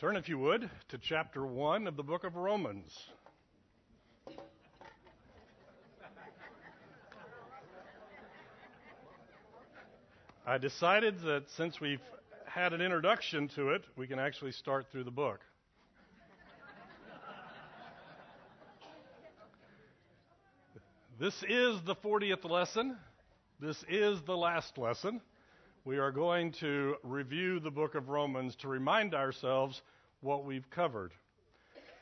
Turn, if you would, to chapter 1 of the book of Romans. I decided that since we've had an introduction to it, we can actually start through the book. This is the 40th lesson. This is the last lesson. We are going to review the book of Romans to remind ourselves what we've covered.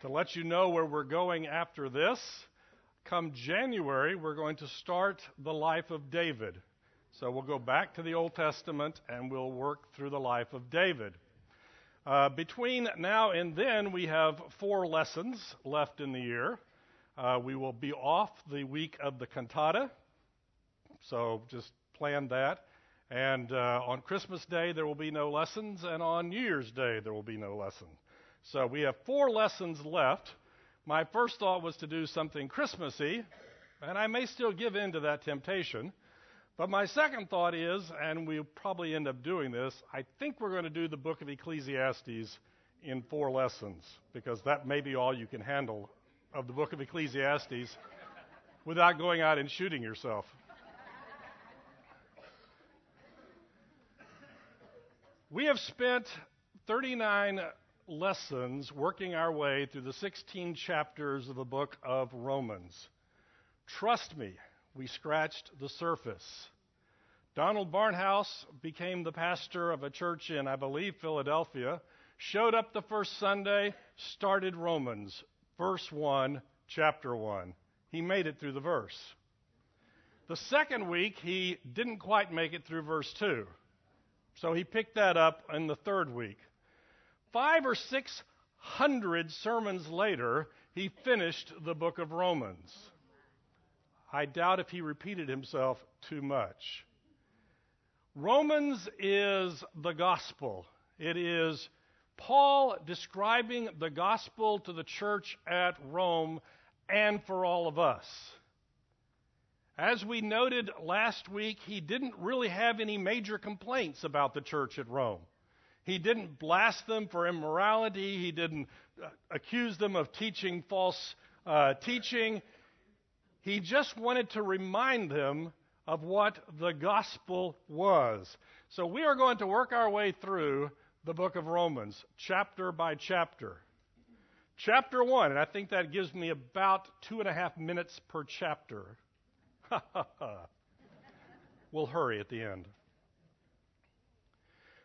To let you know where we're going after this, come January, we're going to start the life of David. So we'll go back to the Old Testament and we'll work through the life of David. Uh, between now and then, we have four lessons left in the year. Uh, we will be off the week of the cantata, so just plan that. And uh, on Christmas Day, there will be no lessons, and on New Year's Day, there will be no lesson. So we have four lessons left. My first thought was to do something Christmassy, and I may still give in to that temptation. But my second thought is, and we'll probably end up doing this, I think we're going to do the book of Ecclesiastes in four lessons, because that may be all you can handle of the book of Ecclesiastes without going out and shooting yourself. We have spent 39 lessons working our way through the 16 chapters of the book of Romans. Trust me, we scratched the surface. Donald Barnhouse became the pastor of a church in, I believe, Philadelphia, showed up the first Sunday, started Romans, verse 1, chapter 1. He made it through the verse. The second week, he didn't quite make it through verse 2. So he picked that up in the third week. Five or six hundred sermons later, he finished the book of Romans. I doubt if he repeated himself too much. Romans is the gospel. It is Paul describing the gospel to the church at Rome and for all of us. As we noted last week, he didn't really have any major complaints about the church at Rome. He didn't blast them for immorality. He didn't uh, accuse them of teaching false uh, teaching. He just wanted to remind them of what the gospel was. So we are going to work our way through the book of Romans, chapter by chapter. Chapter 1, and I think that gives me about two and a half minutes per chapter. we'll hurry at the end.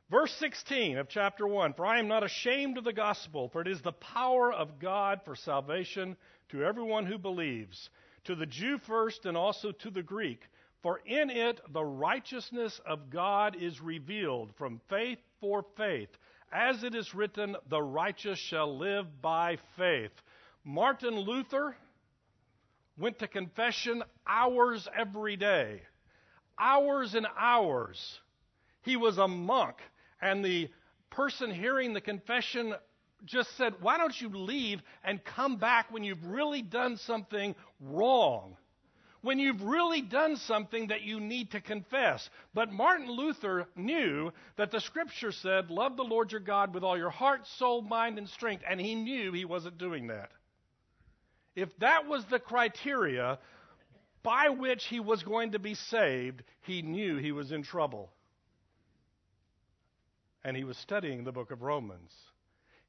Verse 16 of chapter 1 For I am not ashamed of the gospel, for it is the power of God for salvation to everyone who believes, to the Jew first and also to the Greek. For in it the righteousness of God is revealed from faith for faith. As it is written, the righteous shall live by faith. Martin Luther went to confession hours every day. Hours and hours. He was a monk, and the person hearing the confession just said, Why don't you leave and come back when you've really done something wrong? when you've really done something that you need to confess. But Martin Luther knew that the scripture said, Love the Lord your God with all your heart, soul, mind, and strength, and he knew he wasn't doing that. If that was the criteria by which he was going to be saved, he knew he was in trouble. And he was studying the book of Romans.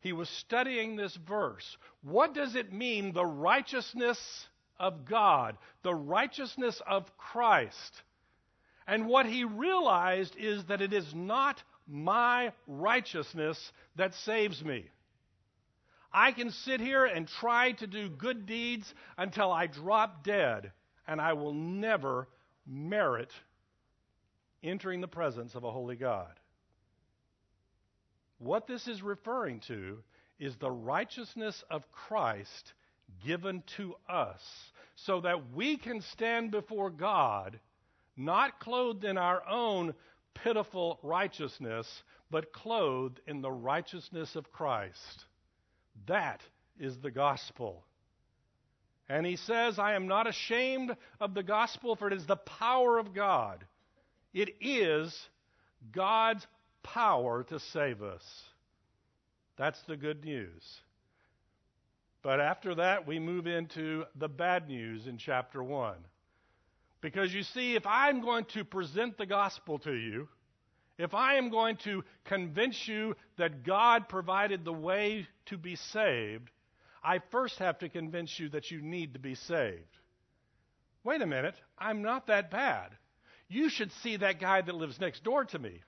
He was studying this verse. What does it mean, the righteousness of God, the righteousness of Christ. And what he realized is that it is not my righteousness that saves me. I can sit here and try to do good deeds until I drop dead, and I will never merit entering the presence of a holy God. What this is referring to is the righteousness of Christ given to us so that we can stand before God not clothed in our own pitiful righteousness, but clothed in the righteousness of Christ. That is the gospel. And he says, I am not ashamed of the gospel, for it is the power of God. It is God's power to save us. That's the good news. But after that, we move into the bad news in chapter 1. Because you see, if I'm going to present the gospel to you, if I am going to convince you that God provided the way to be saved, I first have to convince you that you need to be saved. Wait a minute, I'm not that bad. You should see that guy that lives next door to me.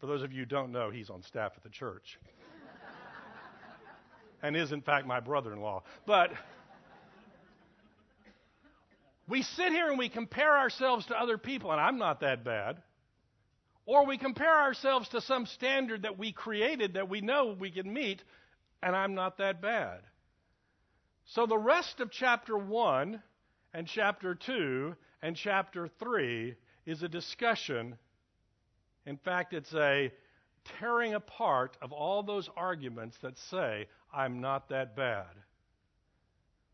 For those of you who don't know, he's on staff at the church. and is, in fact, my brother in law. But we sit here and we compare ourselves to other people, and I'm not that bad. Or we compare ourselves to some standard that we created that we know we can meet, and I'm not that bad. So the rest of chapter 1 and chapter 2 and chapter 3 is a discussion. In fact, it's a tearing apart of all those arguments that say, I'm not that bad.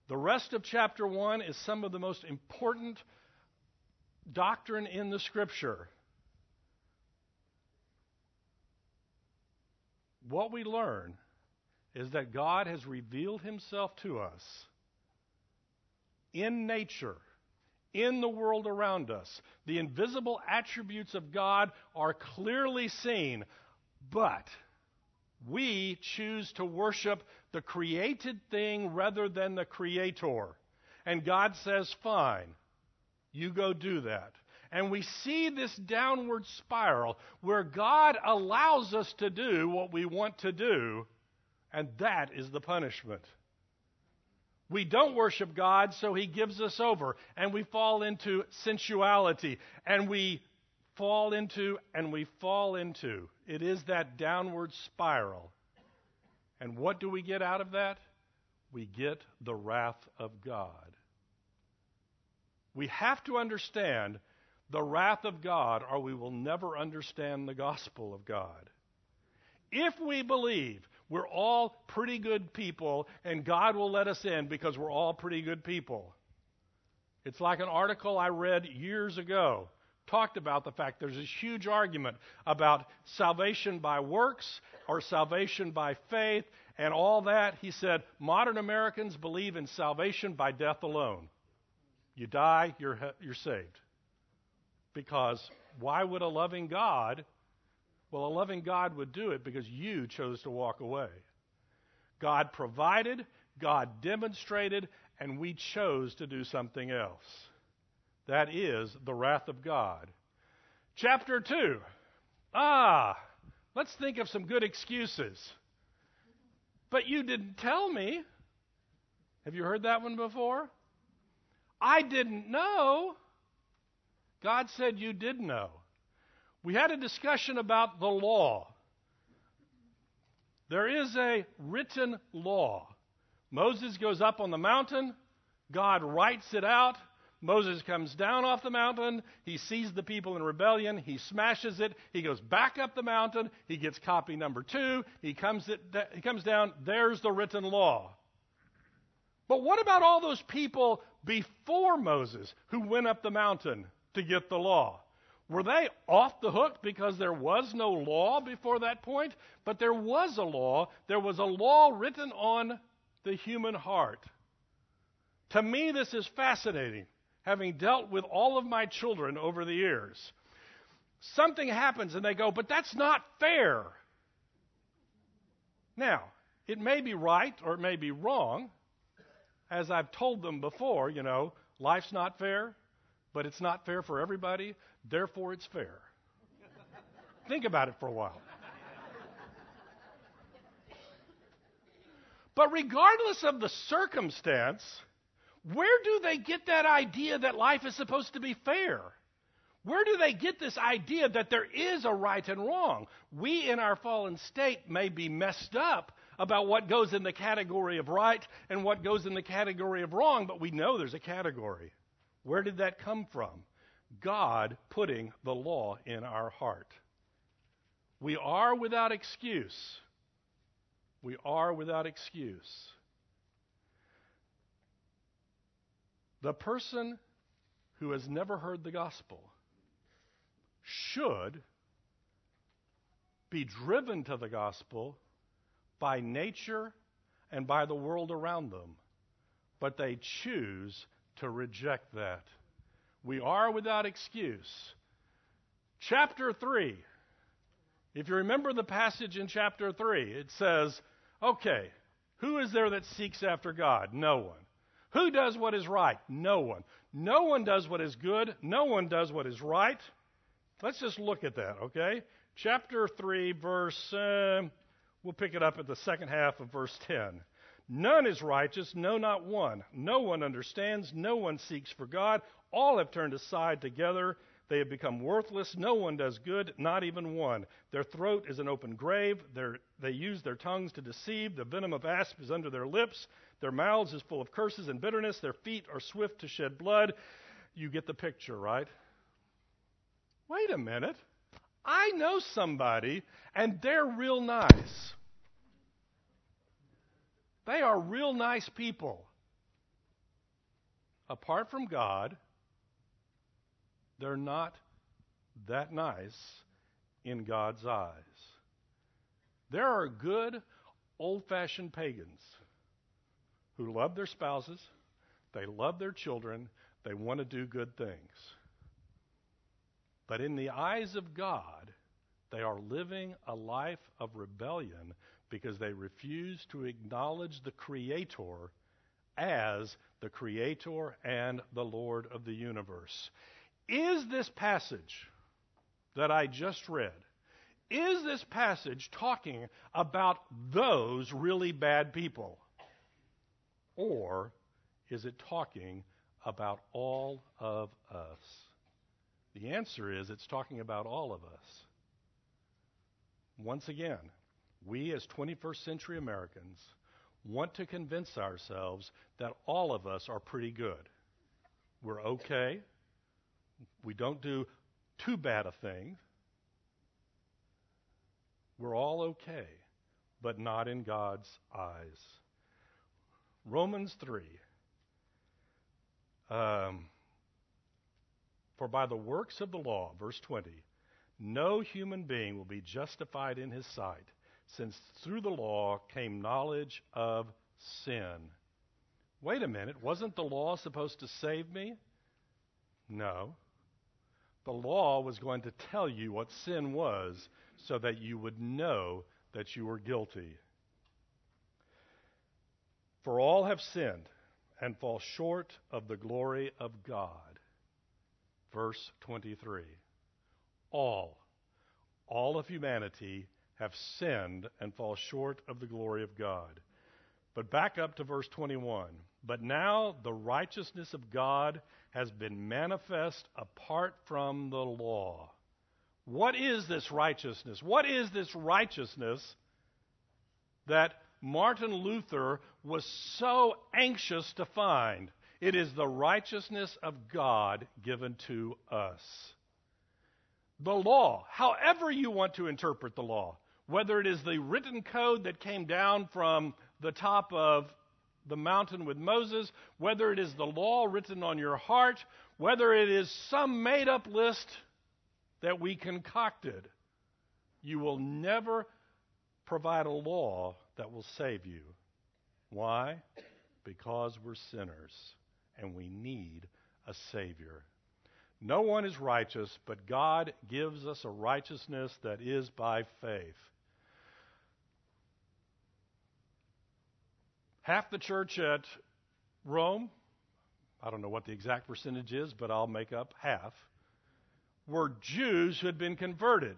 The rest of chapter 1 is some of the most important doctrine in the Scripture. What we learn is that God has revealed himself to us in nature, in the world around us. The invisible attributes of God are clearly seen, but we choose to worship the created thing rather than the creator. And God says, fine, you go do that. And we see this downward spiral where God allows us to do what we want to do, and that is the punishment. We don't worship God, so He gives us over, and we fall into sensuality, and we fall into, and we fall into. It is that downward spiral. And what do we get out of that? We get the wrath of God. We have to understand the wrath of God, or we will never understand the gospel of God. If we believe we're all pretty good people and God will let us in because we're all pretty good people, it's like an article I read years ago talked about the fact there's this huge argument about salvation by works or salvation by faith and all that. He said modern Americans believe in salvation by death alone. You die, you're, you're saved. Because why would a loving God? Well, a loving God would do it because you chose to walk away. God provided, God demonstrated, and we chose to do something else. That is the wrath of God. Chapter 2. Ah, let's think of some good excuses. But you didn't tell me. Have you heard that one before? I didn't know. God said you did know. We had a discussion about the law. There is a written law. Moses goes up on the mountain, God writes it out. Moses comes down off the mountain. He sees the people in rebellion. He smashes it. He goes back up the mountain. He gets copy number two. He comes, it, he comes down. There's the written law. But what about all those people before Moses who went up the mountain? To get the law. Were they off the hook because there was no law before that point? But there was a law. There was a law written on the human heart. To me, this is fascinating, having dealt with all of my children over the years. Something happens and they go, but that's not fair. Now, it may be right or it may be wrong. As I've told them before, you know, life's not fair but it's not fair for everybody, therefore it's fair. Think about it for a while. But regardless of the circumstance, where do they get that idea that life is supposed to be fair? Where do they get this idea that there is a right and wrong? We in our fallen state may be messed up about what goes in the category of right and what goes in the category of wrong, but we know there's a category. Where did that come from? God putting the law in our heart. We are without excuse. We are without excuse. The person who has never heard the gospel should be driven to the gospel by nature and by the world around them, but they choose to reject that. We are without excuse. Chapter 3. If you remember the passage in chapter 3, it says, okay, who is there that seeks after God? No one. Who does what is right? No one. No one does what is good. No one does what is right. Let's just look at that, okay? Chapter 3, verse, uh, we'll pick it up at the second half of verse 10. None is righteous, no, not one. No one understands, no one seeks for God. All have turned aside together. They have become worthless. No one does good, not even one. Their throat is an open grave. They're, they use their tongues to deceive. The venom of asp is under their lips. Their mouths is full of curses and bitterness. Their feet are swift to shed blood. You get the picture, right? Wait a minute. I know somebody, and they're real nice. They are real nice people. Apart from God, they're not that nice in God's eyes. There are good, old fashioned pagans who love their spouses, they love their children, they want to do good things. But in the eyes of God, they are living a life of rebellion because they refuse to acknowledge the Creator as the Creator and the Lord of the universe. Is this passage that I just read, is this passage talking about those really bad people? Or is it talking about all of us? The answer is it's talking about all of us. Once again, we as 21st century Americans want to convince ourselves that all of us are pretty good. We're okay. We don't do too bad a thing. We're all okay, but not in God's eyes. Romans 3. Um, For by the works of the law, verse 20, no human being will be justified in his sight since through the law came knowledge of sin. Wait a minute, wasn't the law supposed to save me? No. The law was going to tell you what sin was so that you would know that you were guilty. For all have sinned and fall short of the glory of God. Verse 23. All, all of humanity have sinned and fall short of the glory of God. But back up to verse 21. But now the righteousness of God has been manifest apart from the law. What is this righteousness? What is this righteousness that Martin Luther was so anxious to find? It is the righteousness of God given to us. The law, however you want to interpret the law, whether it is the written code that came down from the top of the mountain with Moses, whether it is the law written on your heart, whether it is some made up list that we concocted, you will never provide a law that will save you. Why? Because we're sinners and we need a Savior. No one is righteous, but God gives us a righteousness that is by faith. Half the church at Rome, I don't know what the exact percentage is, but I'll make up half, were Jews who had been converted.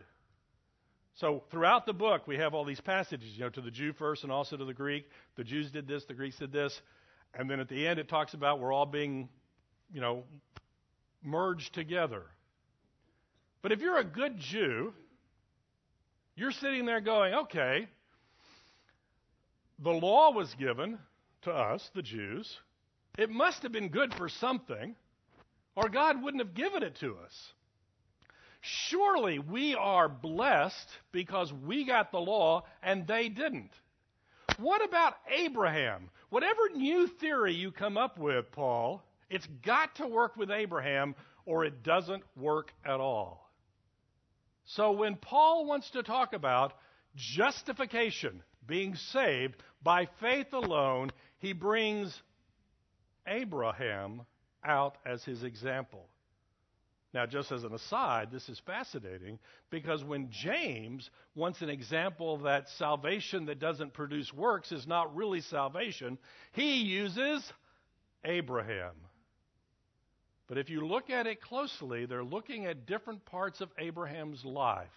So throughout the book, we have all these passages, you know, to the Jew first and also to the Greek. The Jews did this, the Greeks did this. And then at the end, it talks about we're all being, you know, merged together. But if you're a good Jew, you're sitting there going, okay, the law was given to us, the Jews. It must have been good for something, or God wouldn't have given it to us. Surely we are blessed because we got the law and they didn't. What about Abraham? Whatever new theory you come up with, Paul, it's got to work with Abraham or it doesn't work at all. So when Paul wants to talk about justification, being saved by faith alone, he brings Abraham out as his example. Now, just as an aside, this is fascinating because when James wants an example that salvation that doesn't produce works is not really salvation, he uses Abraham. But if you look at it closely, they're looking at different parts of Abraham's life.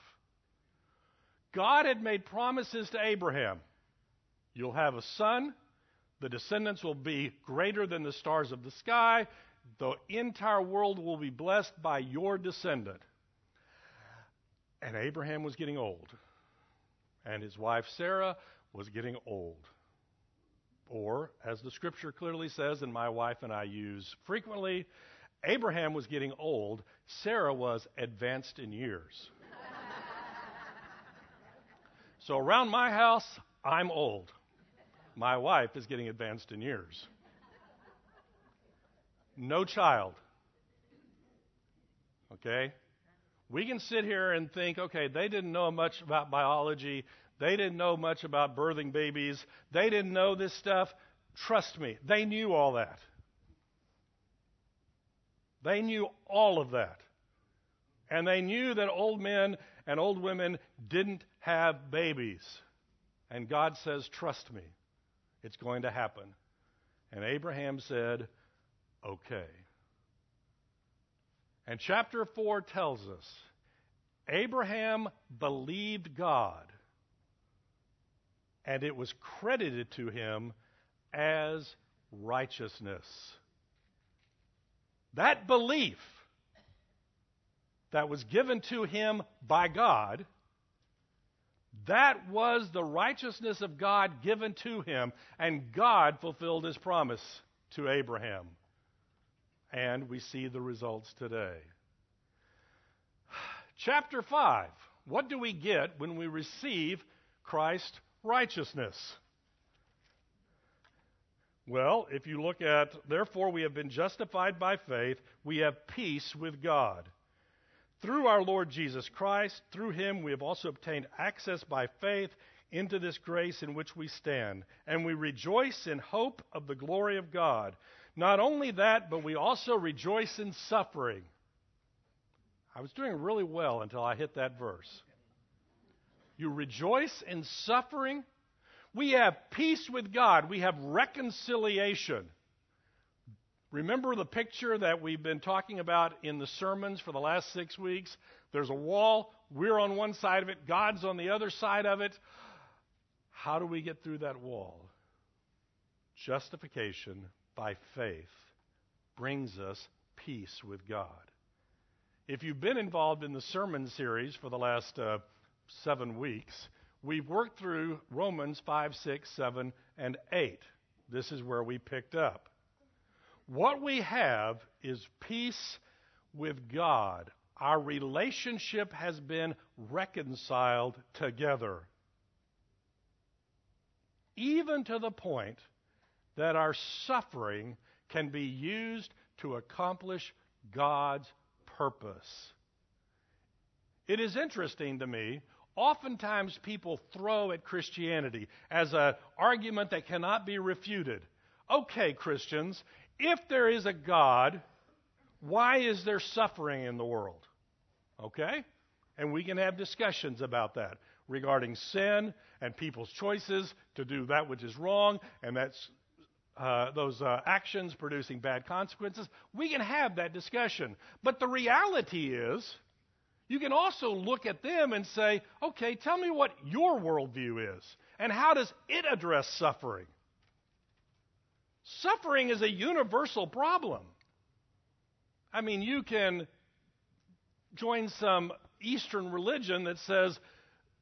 God had made promises to Abraham You'll have a son, the descendants will be greater than the stars of the sky, the entire world will be blessed by your descendant. And Abraham was getting old, and his wife Sarah was getting old. Or, as the scripture clearly says, and my wife and I use frequently, Abraham was getting old, Sarah was advanced in years. so around my house, I'm old. My wife is getting advanced in years. No child. Okay? We can sit here and think, okay, they didn't know much about biology. They didn't know much about birthing babies. They didn't know this stuff. Trust me, they knew all that. They knew all of that. And they knew that old men and old women didn't have babies. And God says, Trust me, it's going to happen. And Abraham said, Okay. And chapter 4 tells us Abraham believed God, and it was credited to him as righteousness. That belief that was given to him by God, that was the righteousness of God given to him, and God fulfilled his promise to Abraham. And we see the results today. Chapter 5. What do we get when we receive Christ's righteousness? Well, if you look at, therefore, we have been justified by faith, we have peace with God. Through our Lord Jesus Christ, through him we have also obtained access by faith into this grace in which we stand, and we rejoice in hope of the glory of God. Not only that, but we also rejoice in suffering. I was doing really well until I hit that verse. You rejoice in suffering we have peace with God. We have reconciliation. Remember the picture that we've been talking about in the sermons for the last six weeks? There's a wall. We're on one side of it. God's on the other side of it. How do we get through that wall? Justification by faith brings us peace with God. If you've been involved in the sermon series for the last uh, seven weeks, we've worked through Romans 5, 6, 7, and 8. This is where we picked up. What we have is peace with God. Our relationship has been reconciled together. Even to the point that our suffering can be used to accomplish God's purpose. It is interesting to me oftentimes people throw at Christianity as an argument that cannot be refuted. Okay, Christians, if there is a God, why is there suffering in the world? Okay? And we can have discussions about that regarding sin and people's choices to do that which is wrong and that's uh, those uh, actions producing bad consequences. We can have that discussion. But the reality is, you can also look at them and say, okay, tell me what your worldview is, and how does it address suffering? Suffering is a universal problem. I mean, you can join some Eastern religion that says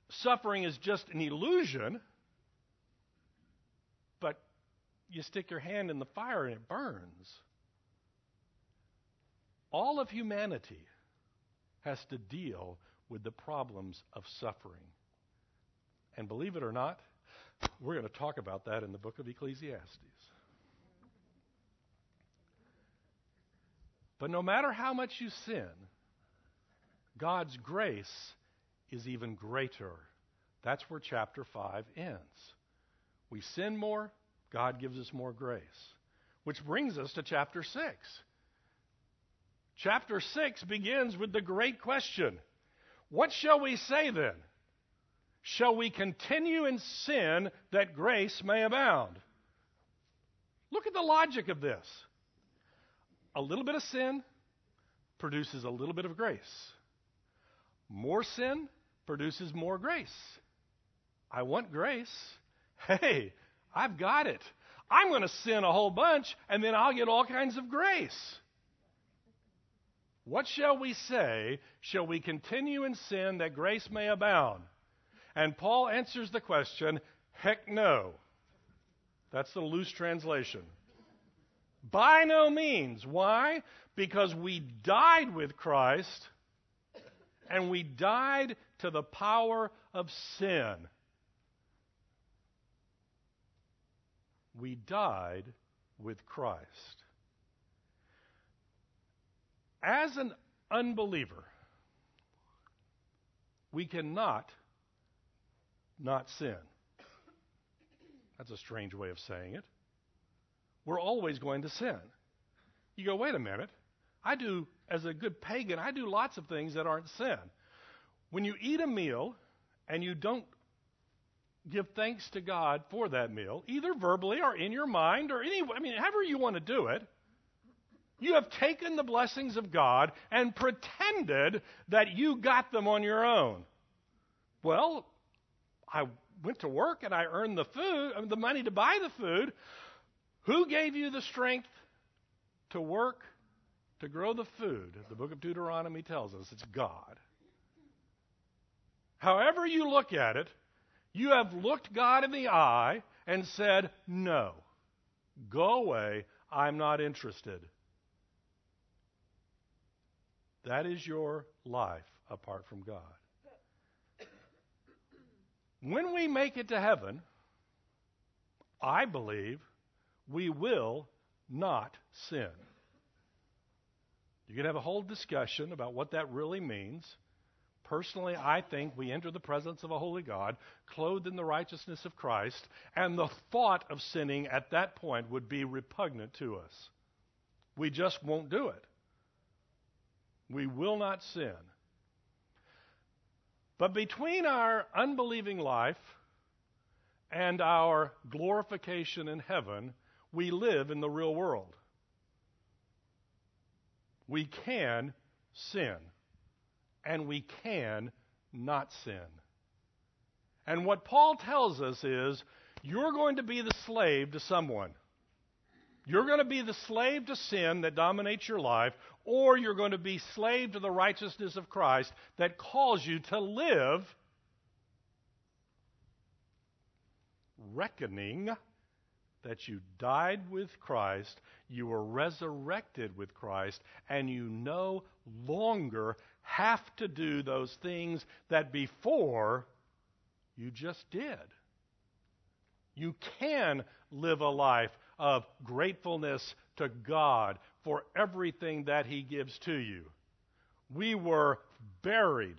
suffering is just an illusion, but you stick your hand in the fire and it burns. All of humanity has to deal with the problems of suffering. And believe it or not, we're going to talk about that in the book of Ecclesiastes. But no matter how much you sin, God's grace is even greater. That's where chapter 5 ends. We sin more, God gives us more grace. Which brings us to chapter 6. Chapter 6 begins with the great question What shall we say then? Shall we continue in sin that grace may abound? Look at the logic of this. A little bit of sin produces a little bit of grace. More sin produces more grace. I want grace. Hey, I've got it. I'm going to sin a whole bunch and then I'll get all kinds of grace. What shall we say? Shall we continue in sin that grace may abound? And Paul answers the question, heck no. That's the loose translation. By no means. Why? Because we died with Christ and we died to the power of sin. We died with Christ. As an unbeliever, we cannot not sin. That's a strange way of saying it. We're always going to sin. You go, wait a minute. I do, as a good pagan, I do lots of things that aren't sin. When you eat a meal and you don't give thanks to God for that meal, either verbally or in your mind or any, I mean, however you want to do it, you have taken the blessings of God and pretended that you got them on your own. Well, I went to work and I earned the food, uh, the money to buy the food. Who gave you the strength to work to grow the food? The book of Deuteronomy tells us it's God. However you look at it, you have looked God in the eye and said, "No. Go away. I'm not interested." That is your life apart from God. When we make it to heaven, I believe we will not sin. You can have a whole discussion about what that really means. Personally, I think we enter the presence of a holy God, clothed in the righteousness of Christ, and the thought of sinning at that point would be repugnant to us. We just won't do it. We will not sin. But between our unbelieving life and our glorification in heaven, we live in the real world. We can sin, and we can not sin. And what Paul tells us is you're going to be the slave to someone. You're going to be the slave to sin that dominates your life, or you're going to be slave to the righteousness of Christ that calls you to live reckoning that you died with Christ, you were resurrected with Christ, and you no longer have to do those things that before you just did. You can live a life of gratefulness to God for everything that He gives to you. We were buried,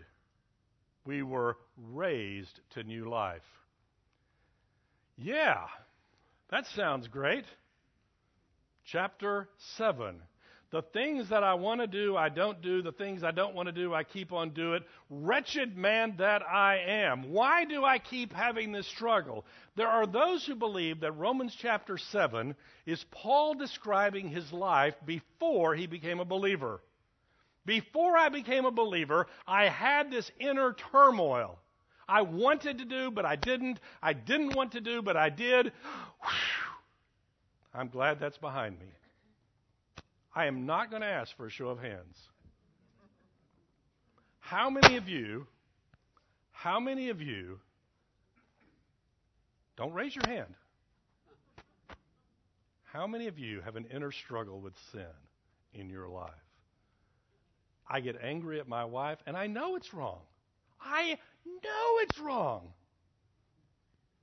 we were raised to new life. Yeah, that sounds great. Chapter 7 the things that I want to do, I don't do. The things I don't want to do, I keep on doing. Wretched man that I am. Why do I keep having this struggle? There are those who believe that Romans chapter 7 is Paul describing his life before he became a believer. Before I became a believer, I had this inner turmoil. I wanted to do, but I didn't. I didn't want to do, but I did. I'm glad that's behind me. I am not going to ask for a show of hands. How many of you, how many of you, don't raise your hand. How many of you have an inner struggle with sin in your life? I get angry at my wife, and I know it's wrong. I know it's wrong.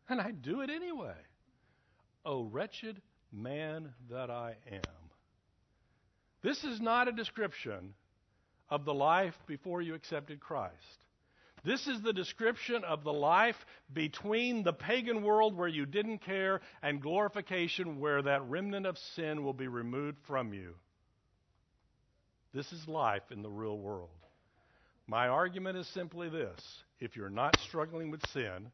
And I do it anyway. Oh, wretched man that I am. This is not a description of the life before you accepted Christ. This is the description of the life between the pagan world where you didn't care and glorification where that remnant of sin will be removed from you. This is life in the real world. My argument is simply this if you're not struggling with sin,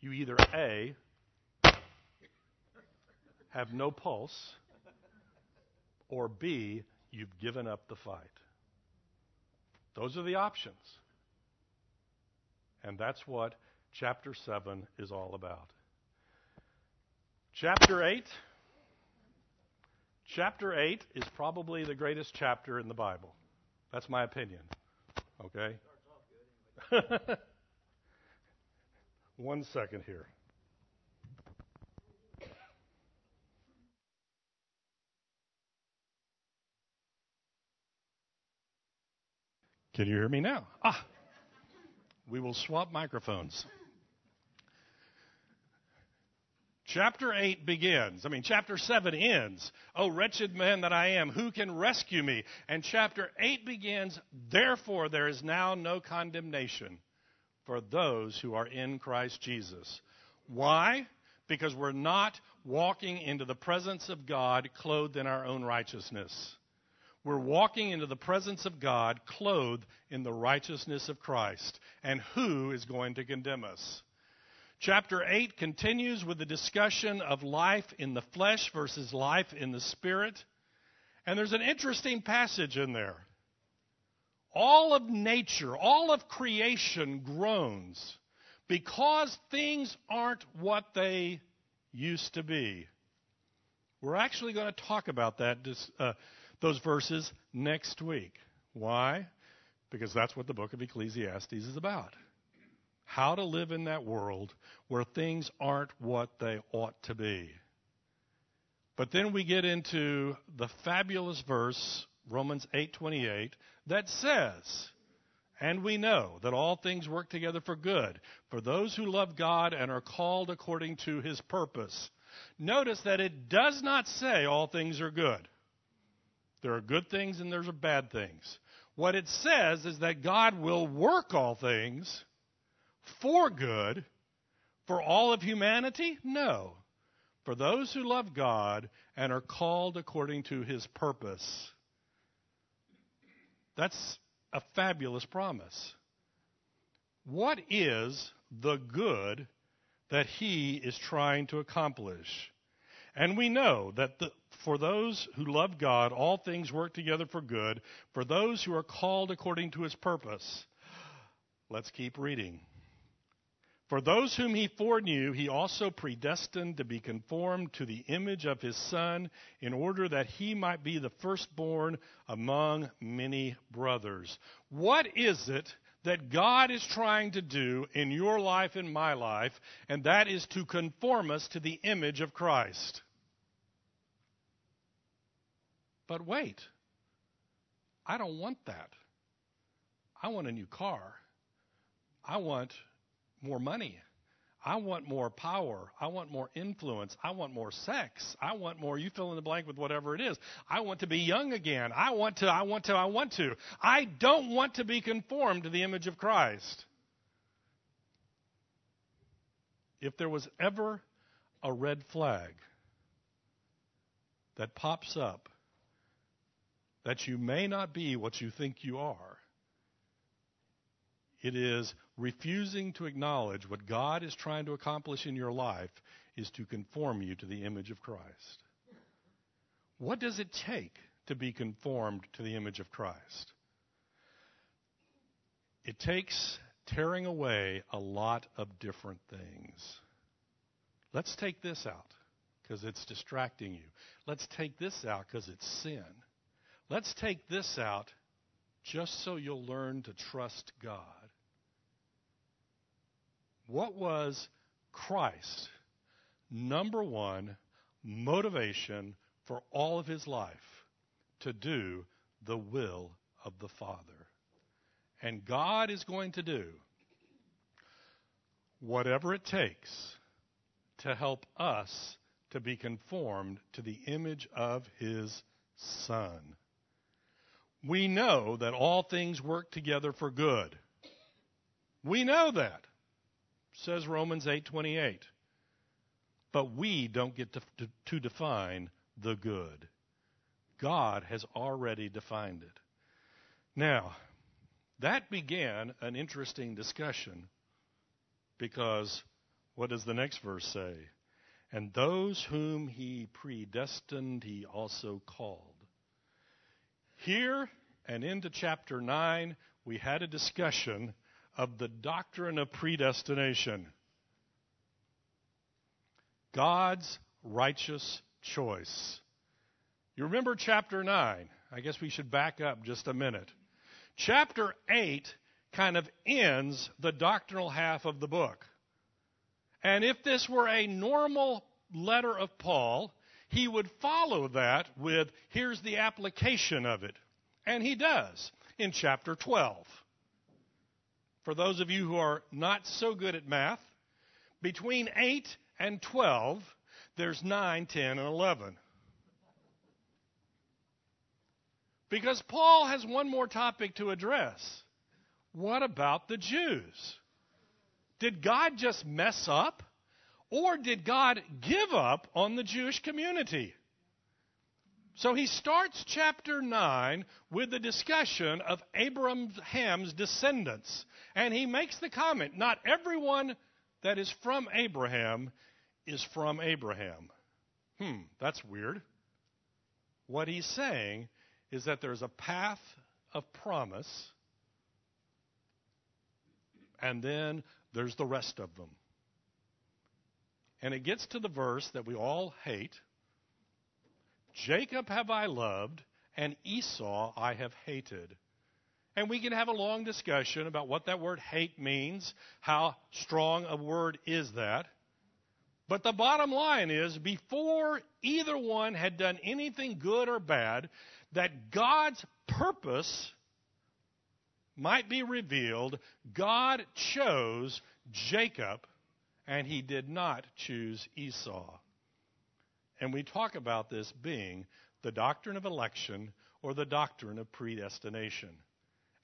you either A, have no pulse, or B, you've given up the fight. Those are the options. And that's what chapter 7 is all about. Chapter 8. Chapter 8 is probably the greatest chapter in the Bible. That's my opinion. Okay? One second here. Can you hear me now? Ah, we will swap microphones. Chapter 8 begins. I mean, chapter 7 ends. Oh, wretched man that I am, who can rescue me? And chapter 8 begins, therefore there is now no condemnation for those who are in Christ Jesus. Why? Because we're not walking into the presence of God clothed in our own righteousness. We're walking into the presence of God clothed in the righteousness of Christ. And who is going to condemn us? Chapter 8 continues with the discussion of life in the flesh versus life in the spirit. And there's an interesting passage in there. All of nature, all of creation groans because things aren't what they used to be. We're actually going to talk about that uh, those verses next week. Why? Because that's what the book of Ecclesiastes is about. How to live in that world where things aren't what they ought to be. But then we get into the fabulous verse, Romans 8:28, that says, and we know that all things work together for good for those who love God and are called according to his purpose. Notice that it does not say all things are good. There are good things and there's bad things. What it says is that God will work all things for good for all of humanity? No. For those who love God and are called according to his purpose. That's a fabulous promise. What is the good that he is trying to accomplish? And we know that the, for those who love God, all things work together for good, for those who are called according to his purpose. Let's keep reading. For those whom he foreknew, he also predestined to be conformed to the image of his Son, in order that he might be the firstborn among many brothers. What is it that God is trying to do in your life and my life? And that is to conform us to the image of Christ. But wait, I don't want that. I want a new car. I want more money. I want more power. I want more influence. I want more sex. I want more, you fill in the blank with whatever it is. I want to be young again. I want to, I want to, I want to. I don't want to be conformed to the image of Christ. If there was ever a red flag that pops up that you may not be what you think you are. It is refusing to acknowledge what God is trying to accomplish in your life is to conform you to the image of Christ. What does it take to be conformed to the image of Christ? It takes tearing away a lot of different things. Let's take this out because it's distracting you. Let's take this out because it's sin. Let's take this out just so you'll learn to trust God. What was Christ's number one motivation for all of his life? To do the will of the Father. And God is going to do whatever it takes to help us to be conformed to the image of his Son we know that all things work together for good. We know that, says Romans 8:28. But we don't get to, to, to define the good. God has already defined it. Now, that began an interesting discussion because what does the next verse say? And those whom he predestined, he also called. Here and into chapter 9, we had a discussion of the doctrine of predestination. God's righteous choice. You remember chapter 9. I guess we should back up just a minute. Chapter 8 kind of ends the doctrinal half of the book. And if this were a normal letter of Paul, he would follow that with here's the application of it. And he does in chapter 12. For those of you who are not so good at math, between 8 and 12, there's 9, 10, and 11. Because Paul has one more topic to address. What about the Jews? Did God just mess up? Or did God give up on the Jewish community? So he starts chapter 9 with the discussion of Abraham's descendants. And he makes the comment not everyone that is from Abraham is from Abraham. Hmm, that's weird. What he's saying is that there's a path of promise, and then there's the rest of them. And it gets to the verse that we all hate Jacob have I loved, and Esau I have hated. And we can have a long discussion about what that word hate means, how strong a word is that. But the bottom line is before either one had done anything good or bad, that God's purpose might be revealed, God chose Jacob and he did not choose Esau. And we talk about this being the doctrine of election or the doctrine of predestination.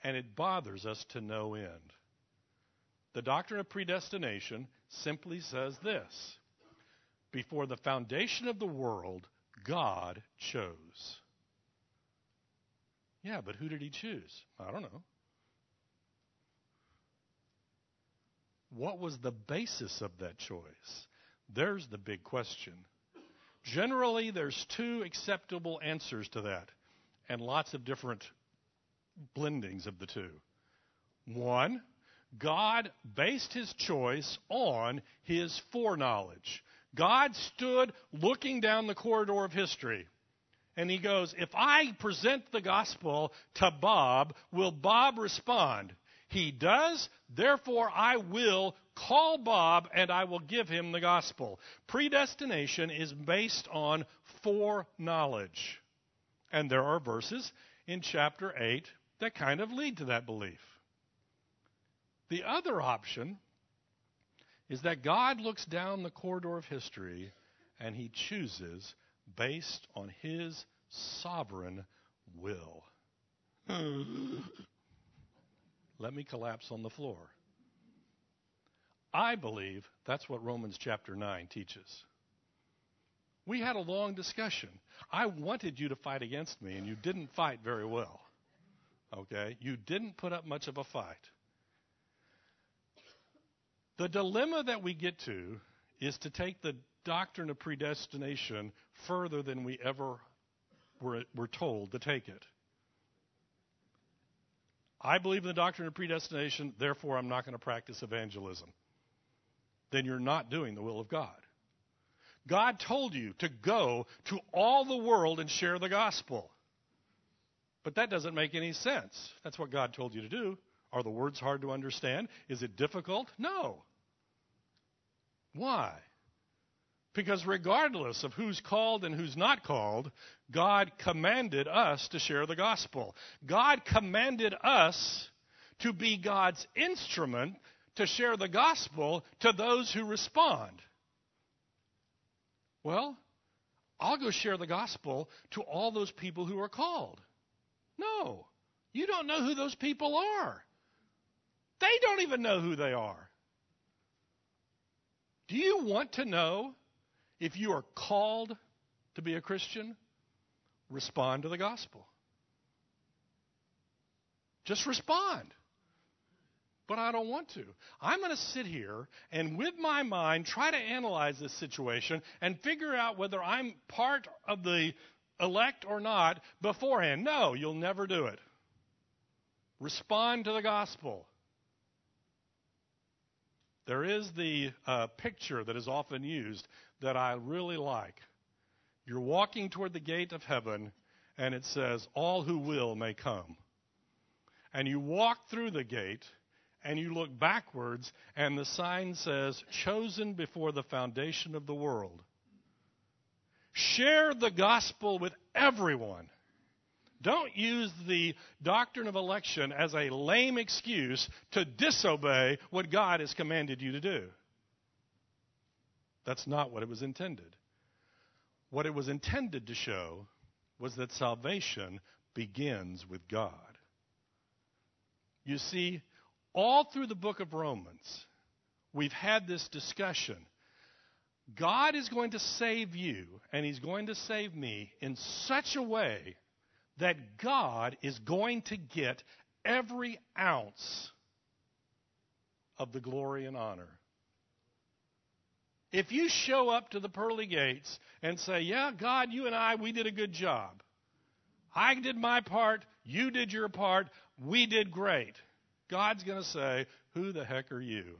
And it bothers us to no end. The doctrine of predestination simply says this Before the foundation of the world, God chose. Yeah, but who did he choose? I don't know. What was the basis of that choice? There's the big question. Generally, there's two acceptable answers to that, and lots of different blendings of the two. One, God based his choice on his foreknowledge. God stood looking down the corridor of history. And he goes, If I present the gospel to Bob, will Bob respond? He does, therefore I will call Bob and I will give him the gospel. Predestination is based on foreknowledge. And there are verses in chapter 8 that kind of lead to that belief. The other option is that God looks down the corridor of history and he chooses based on his sovereign will. Let me collapse on the floor. I believe that's what Romans chapter 9 teaches. We had a long discussion. I wanted you to fight against me, and you didn't fight very well. Okay? You didn't put up much of a fight. The dilemma that we get to is to take the doctrine of predestination further than we ever were, were told to take it. I believe in the doctrine of predestination, therefore I'm not going to practice evangelism. Then you're not doing the will of God. God told you to go to all the world and share the gospel. But that doesn't make any sense. That's what God told you to do. Are the words hard to understand? Is it difficult? No. Why? Because regardless of who's called and who's not called, God commanded us to share the gospel. God commanded us to be God's instrument to share the gospel to those who respond. Well, I'll go share the gospel to all those people who are called. No, you don't know who those people are. They don't even know who they are. Do you want to know if you are called to be a Christian? Respond to the gospel. Just respond. But I don't want to. I'm going to sit here and, with my mind, try to analyze this situation and figure out whether I'm part of the elect or not beforehand. No, you'll never do it. Respond to the gospel. There is the uh, picture that is often used that I really like. You're walking toward the gate of heaven, and it says, All who will may come. And you walk through the gate, and you look backwards, and the sign says, Chosen before the foundation of the world. Share the gospel with everyone. Don't use the doctrine of election as a lame excuse to disobey what God has commanded you to do. That's not what it was intended. What it was intended to show was that salvation begins with God. You see, all through the book of Romans, we've had this discussion. God is going to save you, and He's going to save me in such a way that God is going to get every ounce of the glory and honor. If you show up to the pearly gates and say, Yeah, God, you and I, we did a good job. I did my part, you did your part, we did great. God's going to say, Who the heck are you?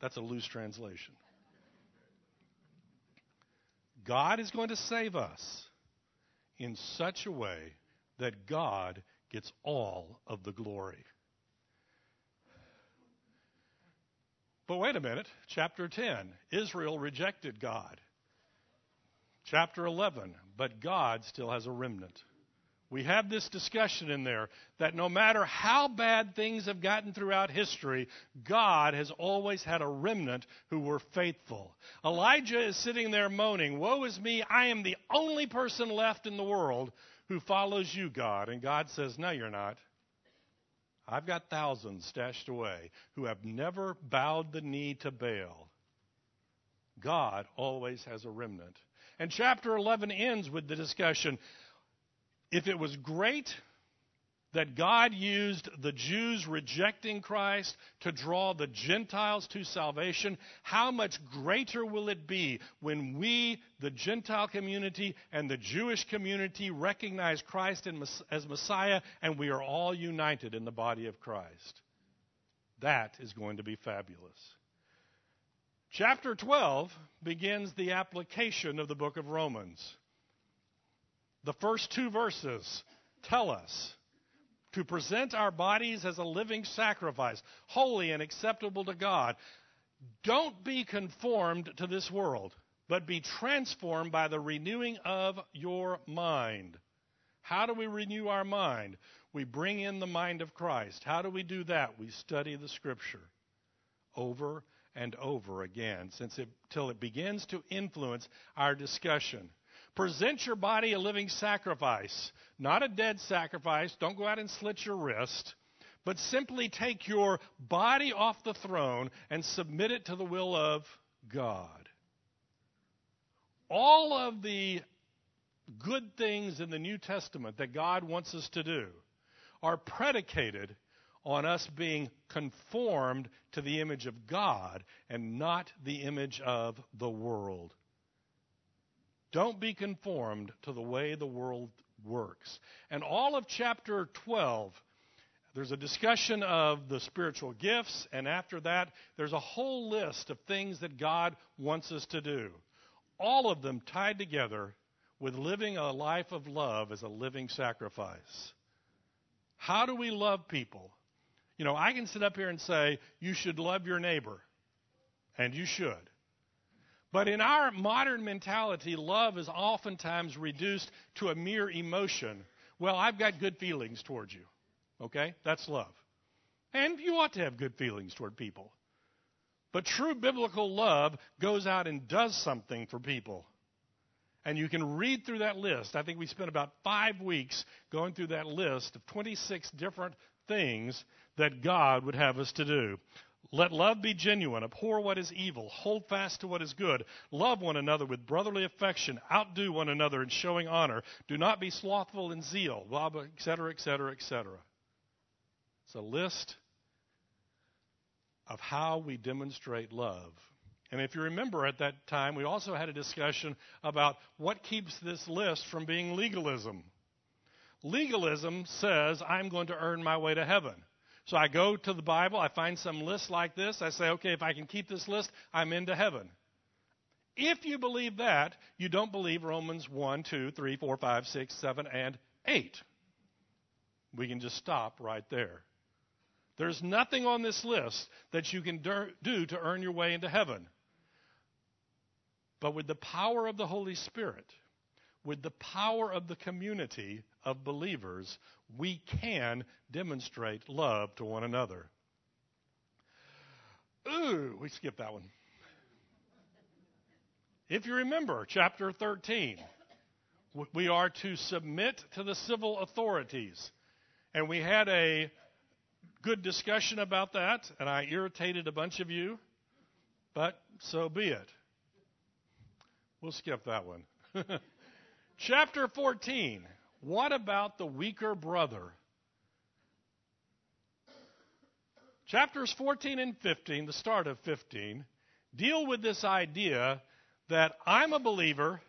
That's a loose translation. God is going to save us in such a way that God gets all of the glory. But wait a minute, chapter 10 Israel rejected God. Chapter 11, but God still has a remnant. We have this discussion in there that no matter how bad things have gotten throughout history, God has always had a remnant who were faithful. Elijah is sitting there moaning, Woe is me, I am the only person left in the world who follows you, God. And God says, No, you're not. I've got thousands stashed away who have never bowed the knee to Baal. God always has a remnant. And chapter 11 ends with the discussion if it was great that God used the Jews rejecting Christ to draw the Gentiles to salvation, how much greater will it be when we, the Gentile community and the Jewish community, recognize Christ as Messiah and we are all united in the body of Christ? That is going to be fabulous. Chapter 12 begins the application of the book of Romans. The first two verses tell us to present our bodies as a living sacrifice, holy and acceptable to God. Don't be conformed to this world, but be transformed by the renewing of your mind. How do we renew our mind? We bring in the mind of Christ. How do we do that? We study the Scripture over and over again since it, till it begins to influence our discussion. Present your body a living sacrifice, not a dead sacrifice. Don't go out and slit your wrist, but simply take your body off the throne and submit it to the will of God. All of the good things in the New Testament that God wants us to do are predicated on us being conformed to the image of God and not the image of the world. Don't be conformed to the way the world works. And all of chapter 12, there's a discussion of the spiritual gifts, and after that, there's a whole list of things that God wants us to do. All of them tied together with living a life of love as a living sacrifice. How do we love people? You know, I can sit up here and say, you should love your neighbor, and you should. But in our modern mentality, love is oftentimes reduced to a mere emotion. Well, I've got good feelings towards you. Okay? That's love. And you ought to have good feelings toward people. But true biblical love goes out and does something for people. And you can read through that list. I think we spent about five weeks going through that list of 26 different things that God would have us to do. Let love be genuine. Abhor what is evil. Hold fast to what is good. Love one another with brotherly affection. Outdo one another in showing honor. Do not be slothful in zeal. Blah, blah, etc., etc., etc. It's a list of how we demonstrate love. And if you remember at that time, we also had a discussion about what keeps this list from being legalism. Legalism says, I'm going to earn my way to heaven. So I go to the Bible, I find some list like this, I say, okay, if I can keep this list, I'm into heaven. If you believe that, you don't believe Romans 1, 2, 3, 4, 5, 6, 7, and 8. We can just stop right there. There's nothing on this list that you can do to earn your way into heaven. But with the power of the Holy Spirit, with the power of the community of believers, we can demonstrate love to one another. Ooh, we skipped that one. If you remember, chapter 13, we are to submit to the civil authorities. And we had a good discussion about that, and I irritated a bunch of you, but so be it. We'll skip that one. Chapter 14. What about the weaker brother? Chapters 14 and 15, the start of 15, deal with this idea that I'm a believer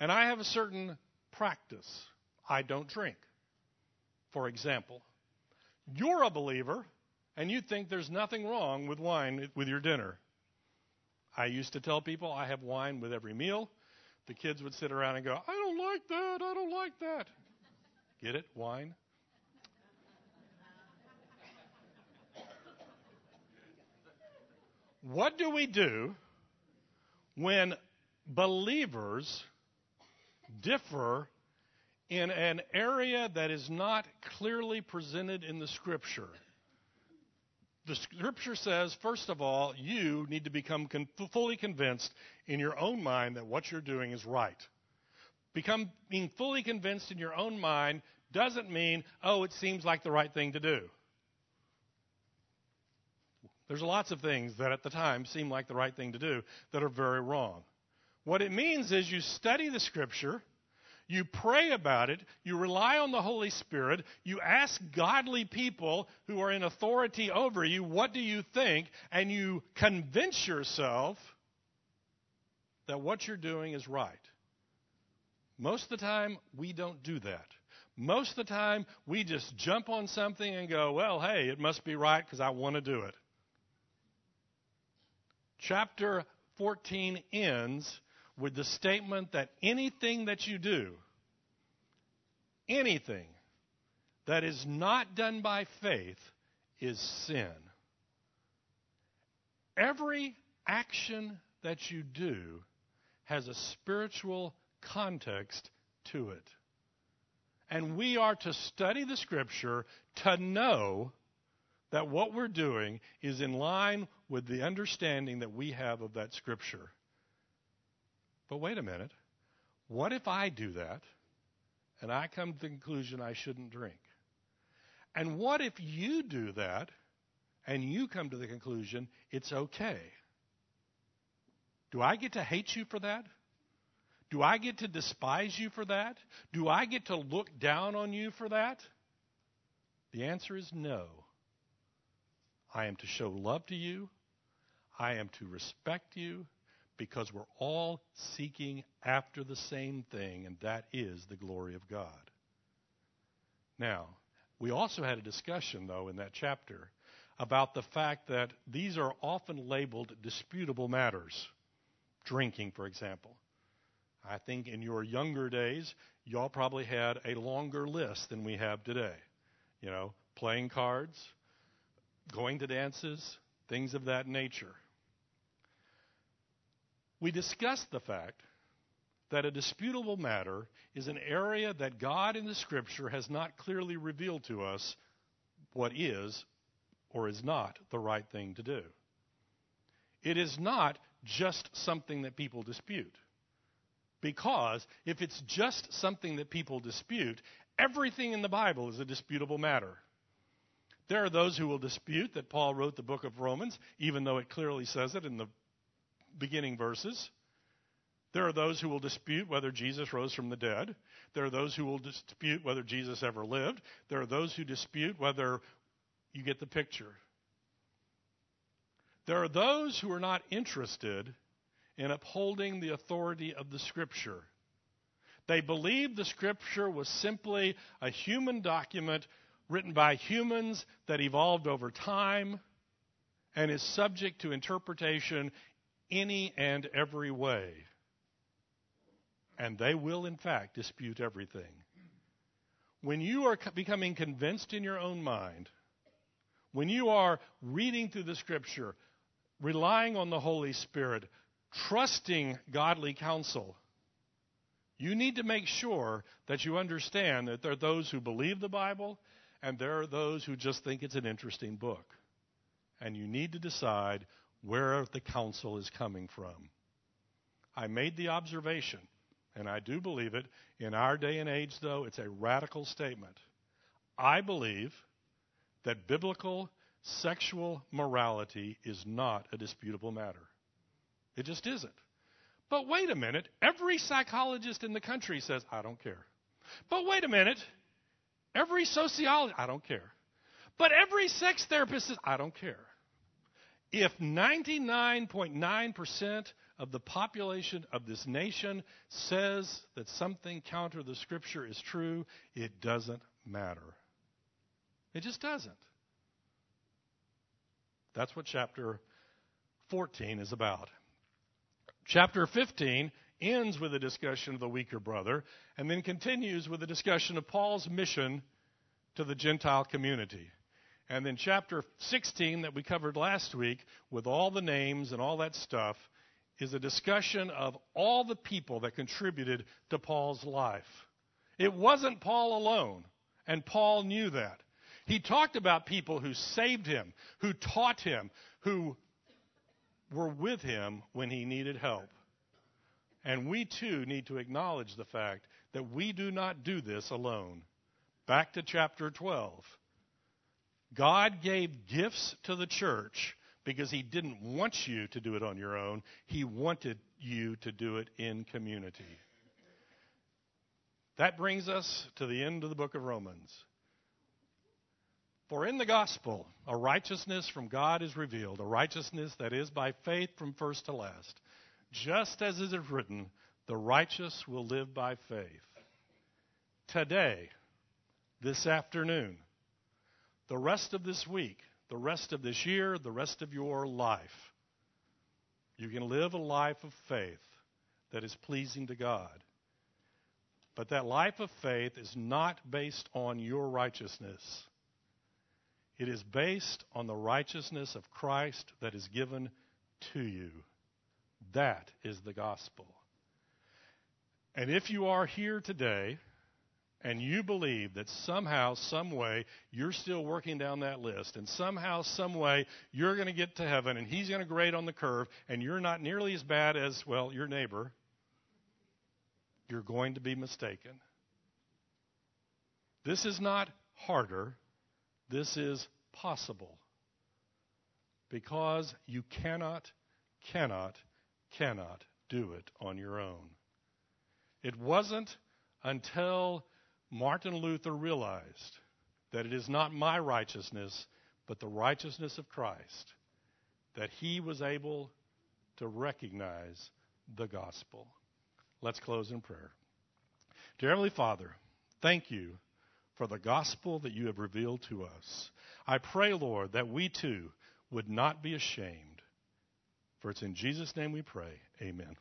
and I have a certain practice. I don't drink, for example. You're a believer and you think there's nothing wrong with wine with your dinner. I used to tell people I have wine with every meal the kids would sit around and go, I don't like that, I don't like that. Get it? Wine? what do we do when believers differ in an area that is not clearly presented in the Scripture? the scripture says, first of all, you need to become con- fully convinced in your own mind that what you're doing is right. Become being fully convinced in your own mind doesn't mean, oh, it seems like the right thing to do. There's lots of things that at the time seem like the right thing to do that are very wrong. What it means is you study the scripture you pray about it. You rely on the Holy Spirit. You ask godly people who are in authority over you, what do you think? And you convince yourself that what you're doing is right. Most of the time, we don't do that. Most of the time, we just jump on something and go, well, hey, it must be right because I want to do it. Chapter 14 ends with the statement that anything that you do, anything that is not done by faith is sin. Every action that you do has a spiritual context to it. And we are to study the scripture to know that what we're doing is in line with the understanding that we have of that scripture. But wait a minute. What if I do that and I come to the conclusion I shouldn't drink? And what if you do that and you come to the conclusion it's okay? Do I get to hate you for that? Do I get to despise you for that? Do I get to look down on you for that? The answer is no. I am to show love to you. I am to respect you because we're all seeking after the same thing, and that is the glory of God. Now, we also had a discussion, though, in that chapter about the fact that these are often labeled disputable matters. Drinking, for example. I think in your younger days, y'all probably had a longer list than we have today. You know, playing cards, going to dances, things of that nature we discussed the fact that a disputable matter is an area that God in the Scripture has not clearly revealed to us what is or is not the right thing to do. It is not just something that people dispute. Because if it's just something that people dispute, everything in the Bible is a disputable matter. There are those who will dispute that Paul wrote the book of Romans, even though it clearly says it in the beginning verses. There are those who will dispute whether Jesus rose from the dead. There are those who will dispute whether Jesus ever lived. There are those who dispute whether you get the picture. There are those who are not interested in upholding the authority of the Scripture. They believe the Scripture was simply a human document written by humans that evolved over time and is subject to interpretation any and every way. And they will, in fact, dispute everything. When you are becoming convinced in your own mind, when you are reading through the Scripture, relying on the Holy Spirit, trusting godly counsel, you need to make sure that you understand that there are those who believe the Bible and there are those who just think it's an interesting book. And you need to decide where the counsel is coming from. I made the observation, and I do believe it. In our day and age, though, it's a radical statement. I believe that biblical sexual morality is not a disputable matter. It just isn't. But wait a minute, every psychologist in the country says, I don't care. But wait a minute, every sociologist, I don't care. But every sex therapist says, I don't care. If 99.9% of the population of this nation says that something counter the scripture is true, it doesn't matter. It just doesn't. That's what chapter 14 is about. Chapter 15 ends with a discussion of the weaker brother and then continues with a discussion of Paul's mission to the Gentile community. And then chapter 16 that we covered last week with all the names and all that stuff is a discussion of all the people that contributed to Paul's life. It wasn't Paul alone, and Paul knew that. He talked about people who saved him, who taught him, who were with him when he needed help. And we too need to acknowledge the fact that we do not do this alone. Back to chapter 12. God gave gifts to the church because he didn't want you to do it on your own. He wanted you to do it in community. That brings us to the end of the book of Romans. For in the gospel, a righteousness from God is revealed, a righteousness that is by faith from first to last. Just as it is written, the righteous will live by faith. Today, this afternoon, the rest of this week, the rest of this year, the rest of your life, you can live a life of faith that is pleasing to God. But that life of faith is not based on your righteousness. It is based on the righteousness of Christ that is given to you. That is the gospel. And if you are here today and you believe that somehow, some way, you're still working down that list, and somehow, some way, you're going to get to heaven and he's going to grade on the curve, and you're not nearly as bad as, well, your neighbor, you're going to be mistaken. This is not harder, this is possible. Because you cannot, cannot, cannot do it on your own. It wasn't until Martin Luther realized that it is not my righteousness, but the righteousness of Christ, that he was able to recognize the gospel. Let's close in prayer. Dear Heavenly Father, thank you for the gospel that you have revealed to us. I pray, Lord, that we too would not be ashamed. For it's in Jesus' name we pray. Amen.